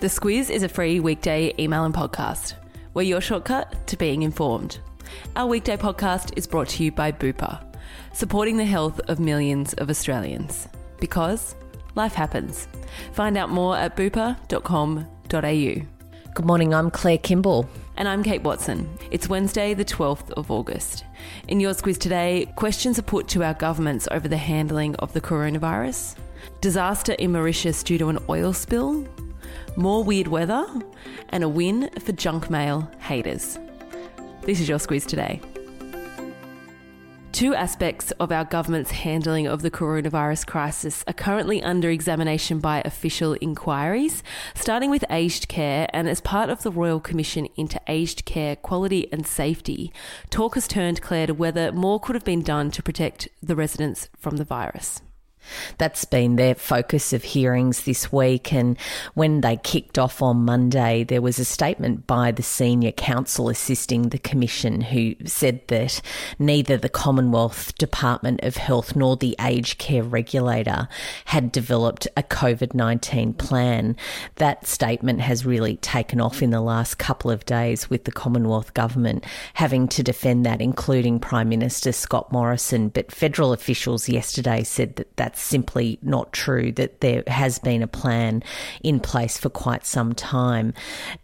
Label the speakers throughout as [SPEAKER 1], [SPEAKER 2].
[SPEAKER 1] The Squiz is a free weekday email and podcast. We're your shortcut to being informed. Our weekday podcast is brought to you by Bupa, supporting the health of millions of Australians. Because life happens. Find out more at bupa.com.au.
[SPEAKER 2] Good morning, I'm Claire Kimball.
[SPEAKER 1] And I'm Kate Watson. It's Wednesday, the 12th of August. In your Squiz today, questions are put to our governments over the handling of the coronavirus, disaster in Mauritius due to an oil spill, more weird weather, and a win for junk mail haters. This is your Squiz today. Two aspects of our government's handling of the coronavirus crisis are currently under examination by official inquiries, starting with aged care. And as part of the Royal Commission into Aged Care Quality and Safety, talk has turned, Claire to whether more could have been done to protect the residents from the virus.
[SPEAKER 2] That's been their focus of hearings this week. And when they kicked off on Monday, there was a statement by the senior counsel assisting the Commission who said that neither the Commonwealth Department of Health nor the aged care regulator had developed a COVID 19 plan. That statement has really taken off in the last couple of days with the Commonwealth Government having to defend that, including Prime Minister Scott Morrison. But federal officials yesterday said that that's that's simply not true, that there has been a plan in place for quite some time.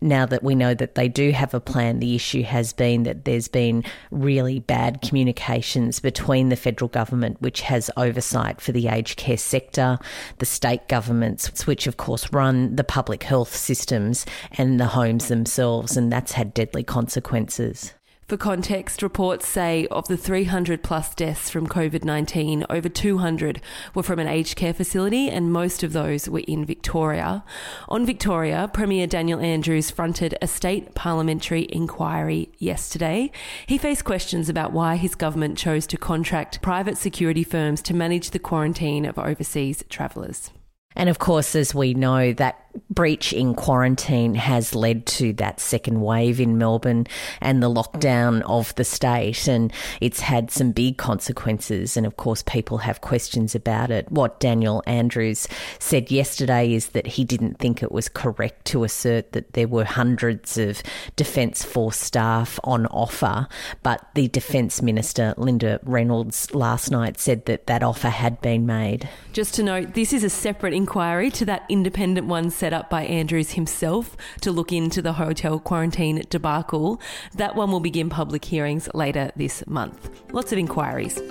[SPEAKER 2] Now that we know that they do have a plan, the issue has been that there's been really bad communications between the federal government, which has oversight for the aged care sector, the state governments, which of course run the public health systems, and the homes themselves, and that's had deadly consequences.
[SPEAKER 1] For context, reports say of the 300 plus deaths from COVID 19, over 200 were from an aged care facility, and most of those were in Victoria. On Victoria, Premier Daniel Andrews fronted a state parliamentary inquiry yesterday. He faced questions about why his government chose to contract private security firms to manage the quarantine of overseas travellers.
[SPEAKER 2] And of course, as we know, that breach in quarantine has led to that second wave in Melbourne and the lockdown of the state. And it's had some big consequences. And of course, people have questions about it. What Daniel Andrews said yesterday is that he didn't think it was correct to assert that there were hundreds of Defence Force staff on offer. But the Defence Minister, Linda Reynolds, last night said that that offer had been made.
[SPEAKER 1] Just to note, this is a separate inquiry to that independent one set up by Andrews himself to look into the hotel quarantine debacle. That one will begin public hearings later this month. Lots of inquiries.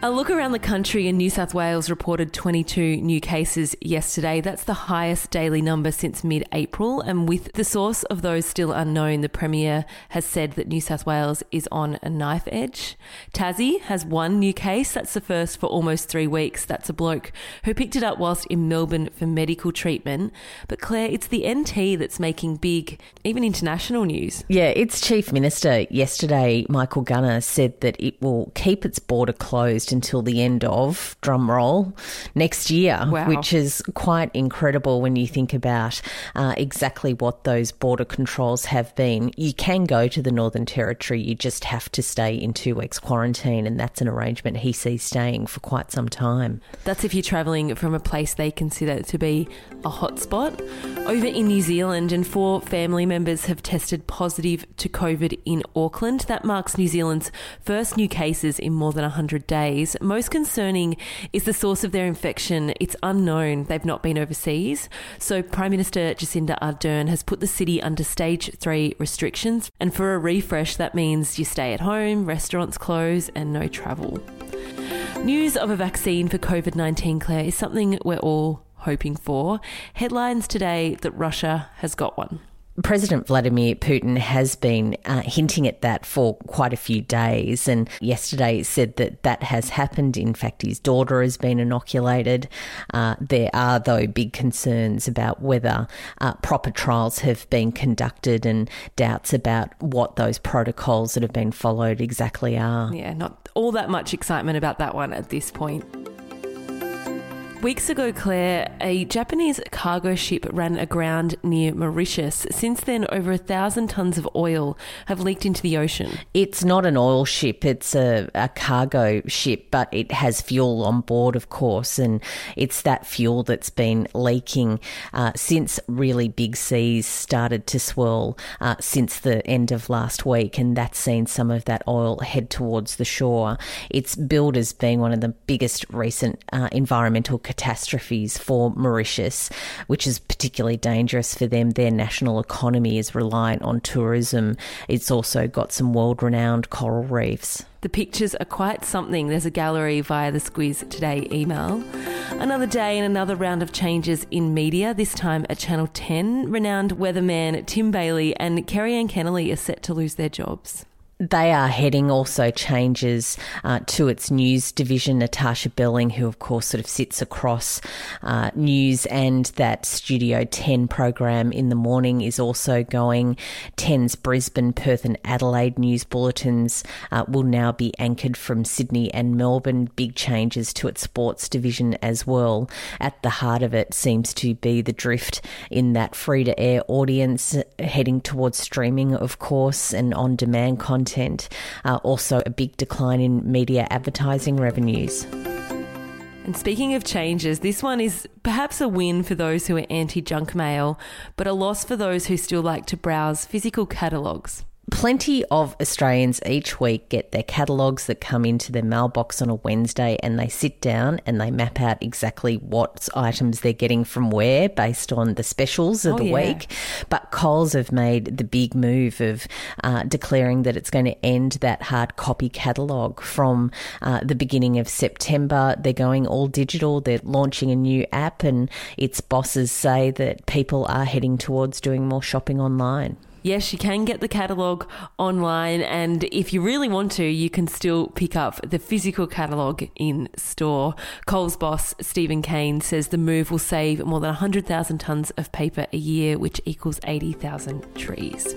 [SPEAKER 1] A look around the country in New South Wales reported 22 new cases yesterday. That's the highest daily number since mid April. And with the source of those still unknown, the Premier has said that New South Wales is on a knife edge. Tassie has one new case. That's the first for almost three weeks. That's a bloke who picked it up whilst in Melbourne for medical treatment. But Claire, it's the NT that's making big, even international news.
[SPEAKER 2] Yeah, its Chief Minister yesterday, Michael Gunner, said that it will keep its border closed until the end of, drum roll, next year,
[SPEAKER 1] wow.
[SPEAKER 2] which is quite incredible when you think about uh, exactly what those border controls have been. You can go to the Northern Territory, you just have to stay in two weeks quarantine, and that's an arrangement he sees staying for quite some time.
[SPEAKER 1] That's if you're travelling from a place they consider to be a hotspot. Over in New Zealand, and four family members have tested positive to COVID in Auckland. That marks New Zealand's first new cases in more than 100 days. Most concerning is the source of their infection. It's unknown. They've not been overseas. So, Prime Minister Jacinda Ardern has put the city under stage three restrictions. And for a refresh, that means you stay at home, restaurants close, and no travel. News of a vaccine for COVID 19, Claire, is something we're all hoping for. Headlines today that Russia has got one.
[SPEAKER 2] President Vladimir Putin has been uh, hinting at that for quite a few days, and yesterday said that that has happened. In fact, his daughter has been inoculated. Uh, there are, though, big concerns about whether uh, proper trials have been conducted and doubts about what those protocols that have been followed exactly are.
[SPEAKER 1] Yeah, not all that much excitement about that one at this point. Weeks ago, Claire, a Japanese cargo ship ran aground near Mauritius. Since then, over a thousand tons of oil have leaked into the ocean.
[SPEAKER 2] It's not an oil ship, it's a, a cargo ship, but it has fuel on board, of course, and it's that fuel that's been leaking uh, since really big seas started to swirl uh, since the end of last week, and that's seen some of that oil head towards the shore. It's billed as being one of the biggest recent uh, environmental catastrophes for Mauritius, which is particularly dangerous for them. Their national economy is reliant on tourism. It's also got some world renowned coral reefs.
[SPEAKER 1] The pictures are quite something. There's a gallery via the Squiz Today email. Another day and another round of changes in media, this time at Channel 10. Renowned weatherman Tim Bailey and Kerri-Anne Kennerley are set to lose their jobs
[SPEAKER 2] they are heading also changes uh, to its news division. Natasha Belling, who of course sort of sits across uh, news and that Studio 10 program in the morning, is also going. 10's Brisbane, Perth, and Adelaide news bulletins uh, will now be anchored from Sydney and Melbourne. Big changes to its sports division as well. At the heart of it seems to be the drift in that free to air audience heading towards streaming, of course, and on demand content content. Uh, also, a big decline in media advertising revenues.
[SPEAKER 1] And speaking of changes, this one is perhaps a win for those who are anti junk mail, but a loss for those who still like to browse physical catalogues.
[SPEAKER 2] Plenty of Australians each week get their catalogues that come into their mailbox on a Wednesday and they sit down and they map out exactly what items they're getting from where based on the specials of oh, the yeah. week. But Coles have made the big move of uh, declaring that it's going to end that hard copy catalogue from uh, the beginning of September. They're going all digital, they're launching a new app, and its bosses say that people are heading towards doing more shopping online.
[SPEAKER 1] Yes, you can get the catalogue online, and if you really want to, you can still pick up the physical catalogue in store. Coles boss Steven Cain says the move will save more than 100,000 tonnes of paper a year, which equals 80,000 trees.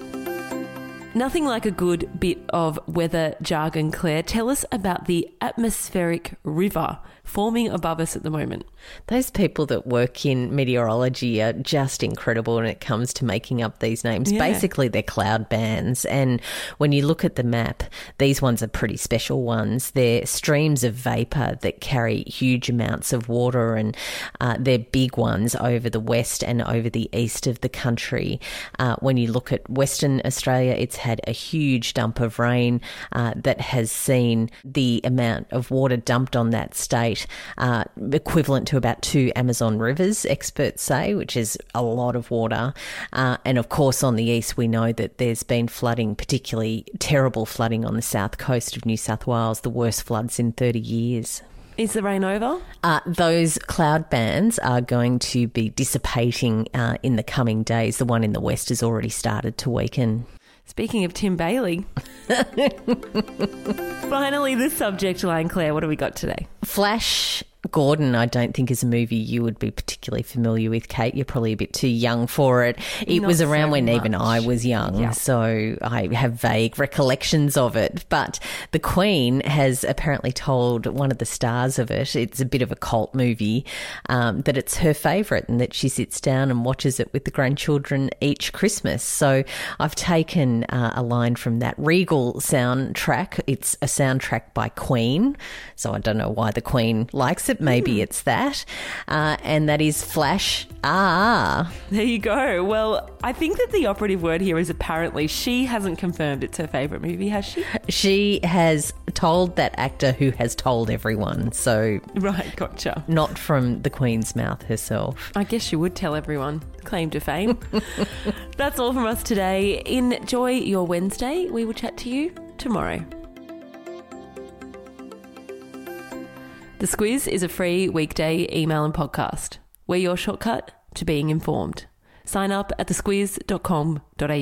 [SPEAKER 1] Nothing like a good bit of weather jargon, Claire. Tell us about the atmospheric river forming above us at the moment.
[SPEAKER 2] Those people that work in meteorology are just incredible when it comes to making up these names. Yeah. Basically, they're cloud bands. And when you look at the map, these ones are pretty special ones. They're streams of vapour that carry huge amounts of water, and uh, they're big ones over the west and over the east of the country. Uh, when you look at Western Australia, it's had a huge dump of rain uh, that has seen the amount of water dumped on that state uh, equivalent to about two Amazon rivers, experts say, which is a lot of water. Uh, and of course, on the east, we know that there's been flooding, particularly terrible flooding on the south coast of New South Wales, the worst floods in 30 years.
[SPEAKER 1] Is the rain over?
[SPEAKER 2] Uh, those cloud bands are going to be dissipating uh, in the coming days. The one in the west has already started to weaken.
[SPEAKER 1] Speaking of Tim Bailey, finally the subject line, Claire. What do we got today?
[SPEAKER 2] Flash Gordon, I don't think is a movie you would be particularly familiar with, Kate. You're probably a bit too young for it. It Not was around so when much. even I was young, yeah. so I have vague recollections of it. But the Queen has apparently told one of the stars of it, it's a bit of a cult movie, um, that it's her favourite and that she sits down and watches it with the grandchildren each Christmas. So I've taken uh, a line from that Regal soundtrack. It's a soundtrack by Queen, so I don't know why the Queen likes it it. Maybe mm. it's that. Uh, and that is Flash Ah.
[SPEAKER 1] There you go. Well, I think that the operative word here is apparently she hasn't confirmed it's her favourite movie, has she?
[SPEAKER 2] She has told that actor who has told everyone. So.
[SPEAKER 1] Right, gotcha.
[SPEAKER 2] Not from the Queen's mouth herself.
[SPEAKER 1] I guess she would tell everyone. Claim to fame. That's all from us today. Enjoy your Wednesday. We will chat to you tomorrow. The Squiz is a free weekday email and podcast. We're your shortcut to being informed. Sign up at thesquiz.com.au.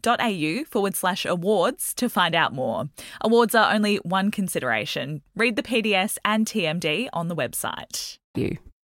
[SPEAKER 3] forward slash awards to find out more. Awards are only one consideration. Read the PDS and TMD on the website.
[SPEAKER 1] You.